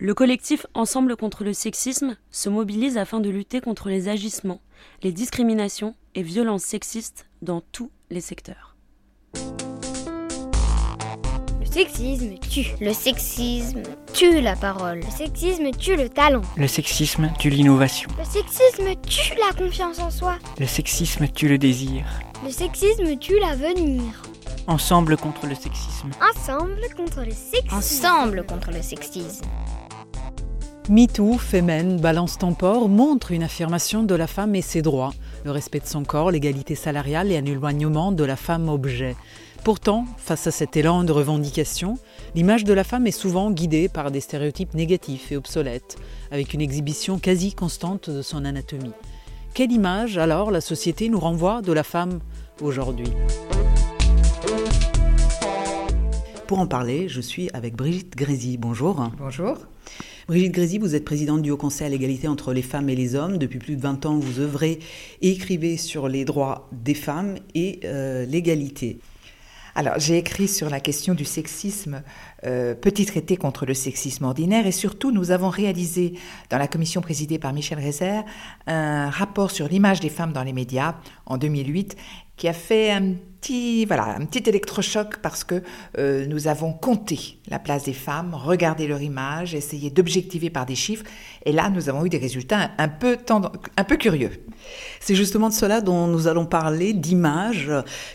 Le collectif Ensemble contre le sexisme se mobilise afin de lutter contre les agissements, les discriminations et violences sexistes dans tous les secteurs. Le sexisme tue. Le sexisme tue la parole. Le sexisme tue le talent. Le sexisme tue l'innovation. Le sexisme tue la confiance en soi. Le sexisme tue le désir. Le sexisme tue l'avenir. Ensemble contre le sexisme. Ensemble contre le sexisme. Ensemble contre le sexisme. MeToo, Femen, Balance Tempore montre une affirmation de la femme et ses droits, le respect de son corps, l'égalité salariale et un éloignement de la femme objet. Pourtant, face à cet élan de revendication, l'image de la femme est souvent guidée par des stéréotypes négatifs et obsolètes, avec une exhibition quasi constante de son anatomie. Quelle image alors la société nous renvoie de la femme aujourd'hui? Pour en parler, je suis avec Brigitte Grésy. Bonjour. Bonjour. Brigitte Grésy, vous êtes présidente du Haut Conseil à l'égalité entre les femmes et les hommes. Depuis plus de 20 ans, vous œuvrez et écrivez sur les droits des femmes et euh, l'égalité. Alors, j'ai écrit sur la question du sexisme, euh, petit traité contre le sexisme ordinaire, et surtout, nous avons réalisé, dans la commission présidée par Michel Rézère, un rapport sur l'image des femmes dans les médias en 2008, qui a fait petit, voilà, un petit électrochoc parce que euh, nous avons compté la place des femmes, regardé leur image, essayé d'objectiver par des chiffres. Et là, nous avons eu des résultats un peu, un peu curieux. C'est justement de cela dont nous allons parler, d'image.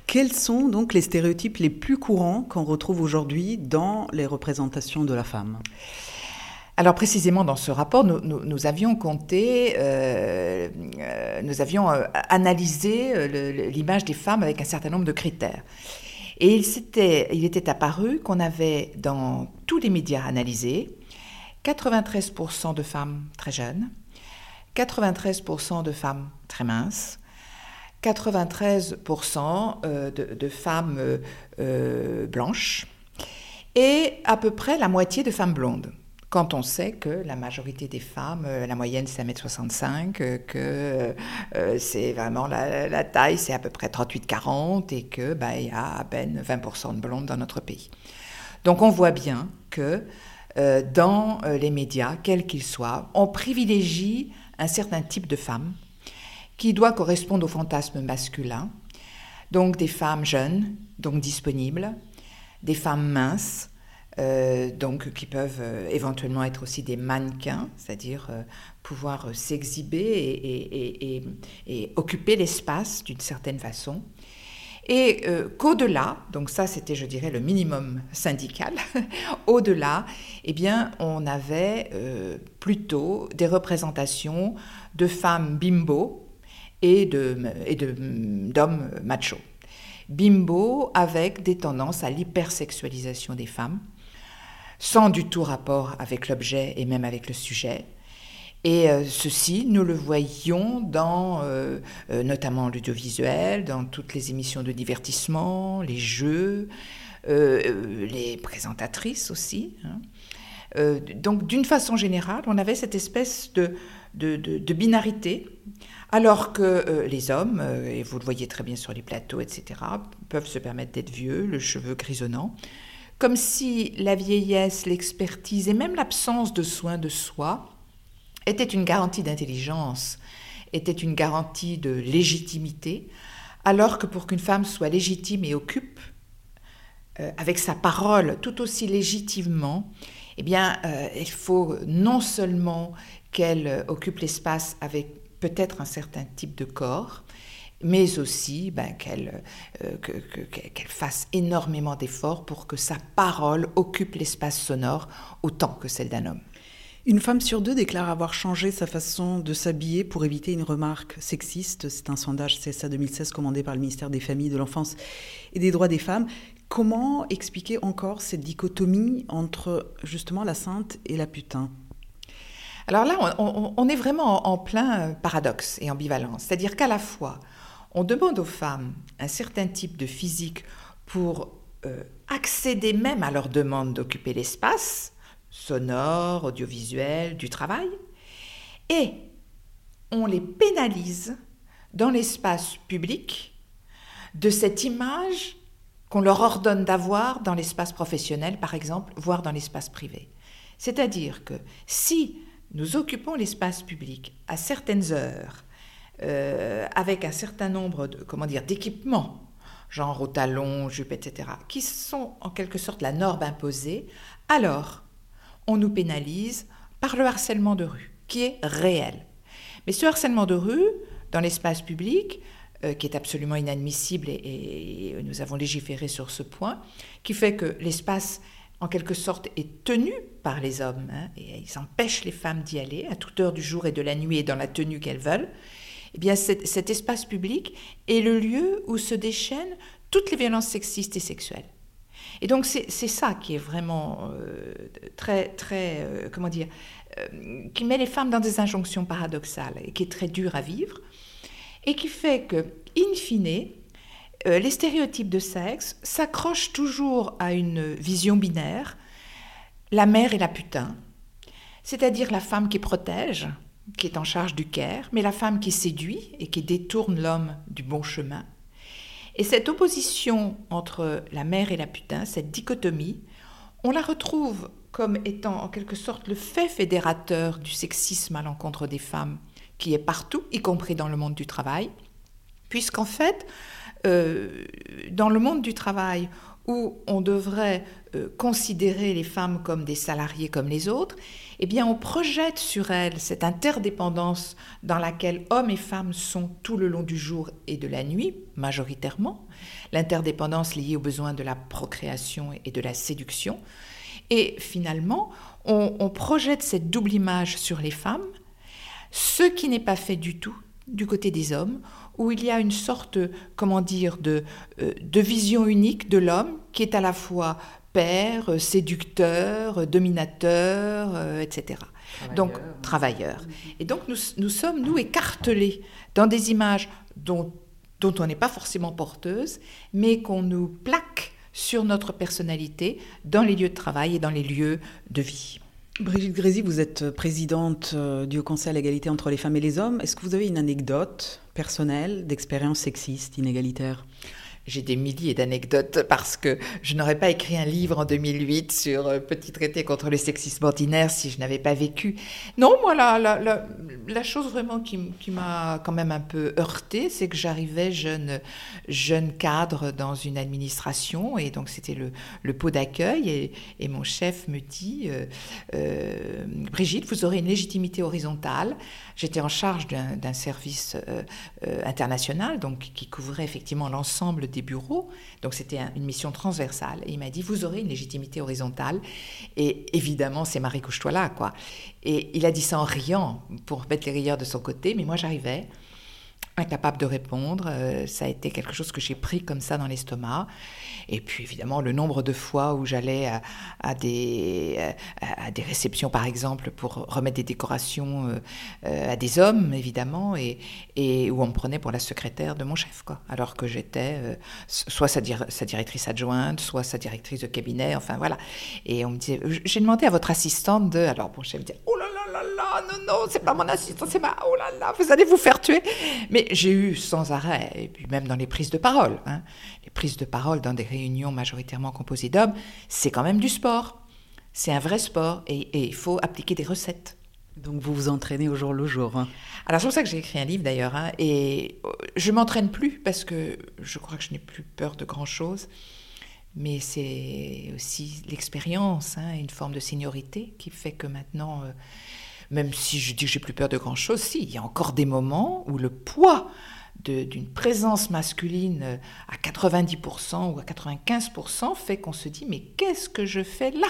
Quels sont donc les stéréotypes les plus courants qu'on retrouve aujourd'hui dans les représentations de la femme? Alors précisément dans ce rapport, nous, avions compté, euh, euh, nous avions euh, analysé l'image des femmes avec un certain nombre de critères. Et il, était apparu qu'on avait dans tous les médias analysés 93% de femmes très jeunes, 93% de femmes très minces, 93% de, de, femmes blanches et à peu près la moitié de femmes blondes quand on sait que la majorité des femmes, euh, la moyenne c'est 1m65, euh, que euh, c'est vraiment la, taille c'est à peu près 38-40 et que bah, y a à peine 20% de blondes dans notre pays. Donc on voit bien que dans les médias, quels qu'ils soient, on privilégie un certain type de femmes qui doit correspondre au fantasme masculin, donc des femmes jeunes, donc disponibles, des femmes minces, euh, donc qui peuvent euh, éventuellement être aussi des mannequins, c'est-à-dire euh, pouvoir s'exhiber et, occuper l'espace d'une certaine façon. Et qu'au-delà, donc ça c'était je dirais le minimum syndical, au-delà, eh bien on avait plutôt des représentations de femmes bimbo et d'hommes de, machos. Bimbo avec des tendances à l'hypersexualisation des femmes, sans du tout rapport avec l'objet et même avec le sujet. Et euh, ceci, nous le voyions dans euh, euh, notamment l'audiovisuel, dans toutes les émissions de divertissement, les jeux, les présentatrices aussi. Hein. donc d'une façon générale, on avait cette espèce de, de, de binarité, alors que les hommes, et vous le voyez très bien sur les plateaux, etc., peuvent se permettre d'être vieux, le cheveu grisonnant, comme si la vieillesse, l'expertise et même l'absence de soins de soi étaient une garantie d'intelligence, étaient une garantie de légitimité, alors que pour qu'une femme soit légitime et occupe euh, avec sa parole tout aussi légitimement, eh bien, euh, il faut non seulement qu'elle occupe l'espace avec peut-être un certain type de corps, mais aussi ben, qu'elle euh, fasse énormément d'efforts pour que sa parole occupe l'espace sonore autant que celle d'un homme. Une femme sur deux déclare avoir changé sa façon de s'habiller pour éviter une remarque sexiste. C'est un sondage CSA 2016 commandé par le ministère des Familles, de l'Enfance et des Droits des Femmes. Comment expliquer encore cette dichotomie entre justement la sainte et la putain? Alors là, on, est vraiment en plein paradoxe et ambivalence. C'est-à-dire qu'à la fois, on demande aux femmes un certain type de physique pour euh, accéder même à leur demande d'occuper l'espace sonore, audiovisuel, du travail, et on les pénalise dans l'espace public de cette image qu'on leur ordonne d'avoir dans l'espace professionnel, par exemple, voire dans l'espace privé. C'est-à-dire que si nous occupons l'espace public à certaines heures, euh, avec un certain nombre de, comment dire, d'équipements, genre au talon, jupe, etc., qui sont en quelque sorte la norme imposée, alors on nous pénalise par le harcèlement de rue, qui est réel. Mais ce harcèlement de rue, dans l'espace public, euh, qui est absolument inadmissible, et, nous avons légiféré sur ce point, qui fait que l'espace, en quelque sorte, est tenu par les hommes, hein, et ils empêchent les femmes d'y aller à toute heure du jour et de la nuit et dans la tenue qu'elles veulent. Eh bien, cet, espace public est le lieu où se déchaînent toutes les violences sexistes et sexuelles. Et donc c'est ça qui est vraiment euh, très, très, euh, comment dire, qui met les femmes dans des injonctions paradoxales et qui est très dur à vivre et qui fait que, in fine, euh, les stéréotypes de sexe s'accrochent toujours à une vision binaire, la mère et la putain, c'est-à-dire la femme qui protège, qui est en charge du care, mais la femme qui séduit et qui détourne l'homme du bon chemin. Et cette opposition entre la mère et la putain, cette dichotomie, on la retrouve comme étant en quelque sorte le fait fédérateur du sexisme à l'encontre des femmes qui est partout, y compris dans le monde du travail, puisqu'en fait, euh, dans le monde du travail, où on devrait euh, considérer les femmes comme des salariés comme les autres, eh bien on projette sur elles cette interdépendance dans laquelle hommes et femmes sont tout le long du jour et de la nuit, majoritairement, l'interdépendance liée aux besoins de la procréation et de la séduction. Et finalement, on projette cette double image sur les femmes ce qui n'est pas fait du tout du côté des hommes, où il y a une sorte, comment dire, de, euh, de vision unique de l'homme qui est à la fois père, séducteur, dominateur, euh, etc. Donc, travailleur. Et donc, nous, nous, sommes, nous, écartelés dans des images dont, dont on n'est pas forcément porteuse, mais qu'on nous plaque sur notre personnalité dans les lieux de travail et dans les lieux de vie. Brigitte Grézy, vous êtes présidente euh, du Conseil à l'égalité entre les femmes et les hommes. Est-ce que vous avez une anecdote personnelle d'expérience sexiste, inégalitaire? J'ai des milliers d'anecdotes parce que je n'aurais pas écrit un livre en 2008 sur euh, Petit traité contre le sexisme ordinaire si je n'avais pas vécu. Non, moi, la, la, chose vraiment qui, m'a quand même un peu heurté, c'est que j'arrivais jeune, jeune cadre dans une administration et donc c'était le, pot d'accueil et, et, mon chef me dit euh, euh, Brigitte, vous aurez une légitimité horizontale. J'étais en charge d'un service international donc qui couvrait effectivement l'ensemble des bureaux. Donc c'était une mission transversale. Et il m'a dit, vous aurez une légitimité horizontale. Et évidemment, c'est Marie couche-toi là, quoi. Et il a dit ça en riant pour mettre les rieurs de son côté. Mais moi, j'arrivais incapable de répondre. Euh, ça a été quelque chose que j'ai pris comme ça dans l'estomac. Et puis évidemment, le nombre de fois où j'allais à, des, à, des réceptions, par exemple, pour remettre des décorations euh, à des hommes, évidemment, et, et, où on me prenait pour la secrétaire de mon chef, quoi. Alors que j'étais euh, soit sa, sa, directrice adjointe, soit sa directrice de cabinet, enfin voilà. Et on me disait, j'ai demandé à votre assistante de... Alors mon chef me disait, oh là là là là, non, non, c'est pas mon assistante, c'est ma... Oh là là, vous allez vous faire tuer. Mais j'ai eu sans arrêt, et puis même dans les prises de parole, hein, les prises de parole dans des réunions majoritairement composées d'hommes, c'est quand même du sport. C'est un vrai sport et, il faut appliquer des recettes. Donc vous vous entraînez au jour le jour. Hein. Alors c'est pour ça que j'ai écrit un livre d'ailleurs. Hein, et euh, je m'entraîne plus parce que je crois que je n'ai plus peur de grand chose. Mais c'est aussi l'expérience, une forme de seniorité qui fait que maintenant, euh, même si je dis que j'ai plus peur de grand chose, si, il y a encore des moments où le poids d'une présence masculine à 90% ou à 95% fait qu'on se dit mais qu'est-ce que je fais là?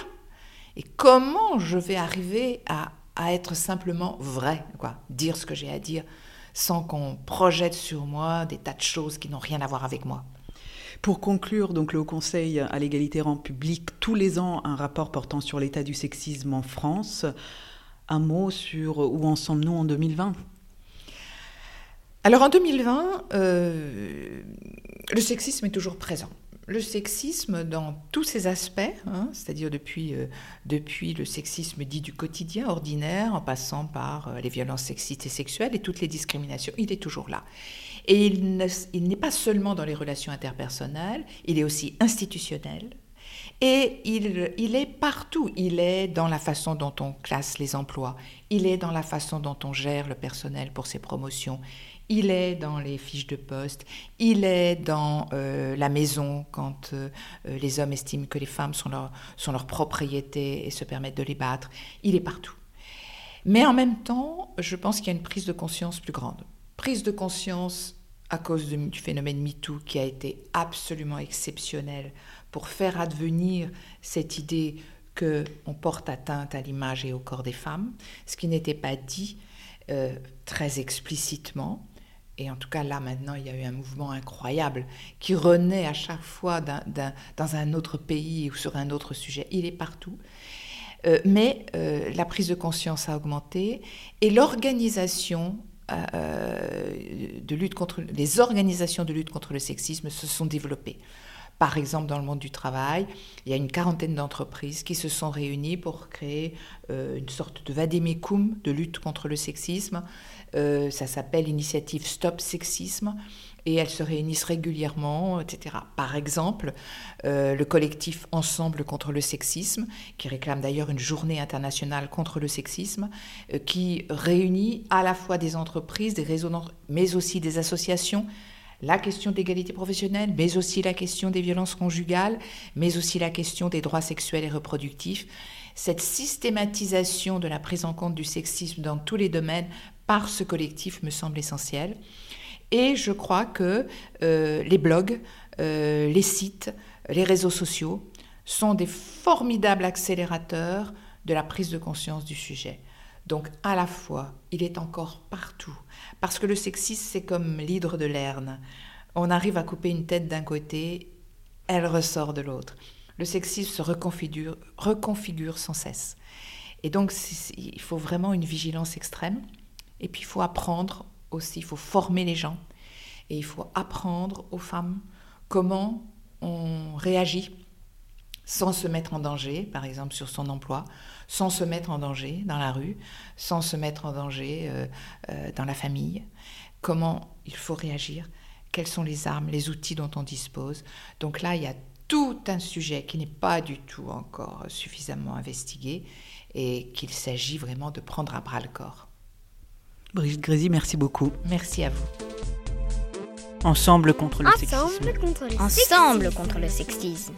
Et comment je vais arriver à, à être simplement vrai, quoi, dire ce que j'ai à dire sans qu'on projette sur moi des tas de choses qui n'ont rien à voir avec moi. Pour conclure, donc le Haut Conseil à l'égalité rend public tous les ans un rapport portant sur l'état du sexisme en France un mot sur où en sommes-nous en 2020 Alors en 2020, euh, le sexisme est toujours présent. Le sexisme dans tous ses aspects, hein, c'est-à-dire depuis, euh, depuis le sexisme dit du quotidien ordinaire, en passant par euh, les violences sexistes et sexuelles et toutes les discriminations, il est toujours là. Et il n'est pas seulement dans les relations interpersonnelles, il est aussi institutionnel, Et il, est partout. Il est dans la façon dont on classe les emplois. Il est dans la façon dont on gère le personnel pour ses promotions. Il est dans les fiches de poste. Il est dans euh, la maison quand euh, les hommes estiment que les femmes sont leur, sont leur propriété et se permettent de les battre. Il est partout. Mais en même temps, je pense qu'il y a une prise de conscience plus grande. Prise de conscience à cause du phénomène MeToo qui a été absolument exceptionnel pour faire advenir cette idée que on porte atteinte à l'image et au corps des femmes, ce qui n'était pas dit euh, très explicitement. Et en tout cas, là, maintenant, il y a eu un mouvement incroyable qui renaît à chaque fois dans un autre pays ou sur un autre sujet. Il est partout. Euh, mais euh, la prise de conscience a augmenté et l'organisation de lutte contre les organisations de lutte contre le sexisme se sont développées. Par exemple, dans le monde du travail, il y a une quarantaine d'entreprises qui se sont réunies pour créer une sorte de vadémécum de lutte contre le sexisme. ça s'appelle l'initiative Stop Sexisme et elles se réunissent régulièrement, etc. Par exemple, euh, le collectif Ensemble contre le sexisme, qui réclame d'ailleurs une journée internationale contre le sexisme, euh, qui réunit à la fois des entreprises, des réseaux, mais aussi des associations, la question d'égalité professionnelle, mais aussi la question des violences conjugales, mais aussi la question des droits sexuels et reproductifs. Cette systématisation de la prise en compte du sexisme dans tous les domaines par ce collectif me semble essentielle. Et je crois que euh, les blogs, euh, les sites, les réseaux sociaux sont des formidables accélérateurs de la prise de conscience du sujet. Donc à la fois, il est encore partout, parce que le sexisme, c'est comme l'hydre de Lerne. On arrive à couper une tête d'un côté, elle ressort de l'autre. Le sexisme se reconfigure, reconfigure sans cesse. Et donc, il faut vraiment une vigilance extrême. Et puis, il faut apprendre aussi, il faut former les gens et il faut apprendre aux femmes comment on réagit sans se mettre en danger, par exemple sur son emploi, sans se mettre en danger dans la rue, sans se mettre en danger euh, euh, dans la famille, comment il faut réagir, quelles sont les armes, les outils dont on dispose? Donc là, il y a tout un sujet qui n'est pas du tout encore suffisamment investigué et qu'il s'agit vraiment de prendre à bras le corps. Brigitte Grézy, merci beaucoup. Merci à vous. Ensemble contre le Ensemble sexisme. contre le Ensemble contre le sexisme.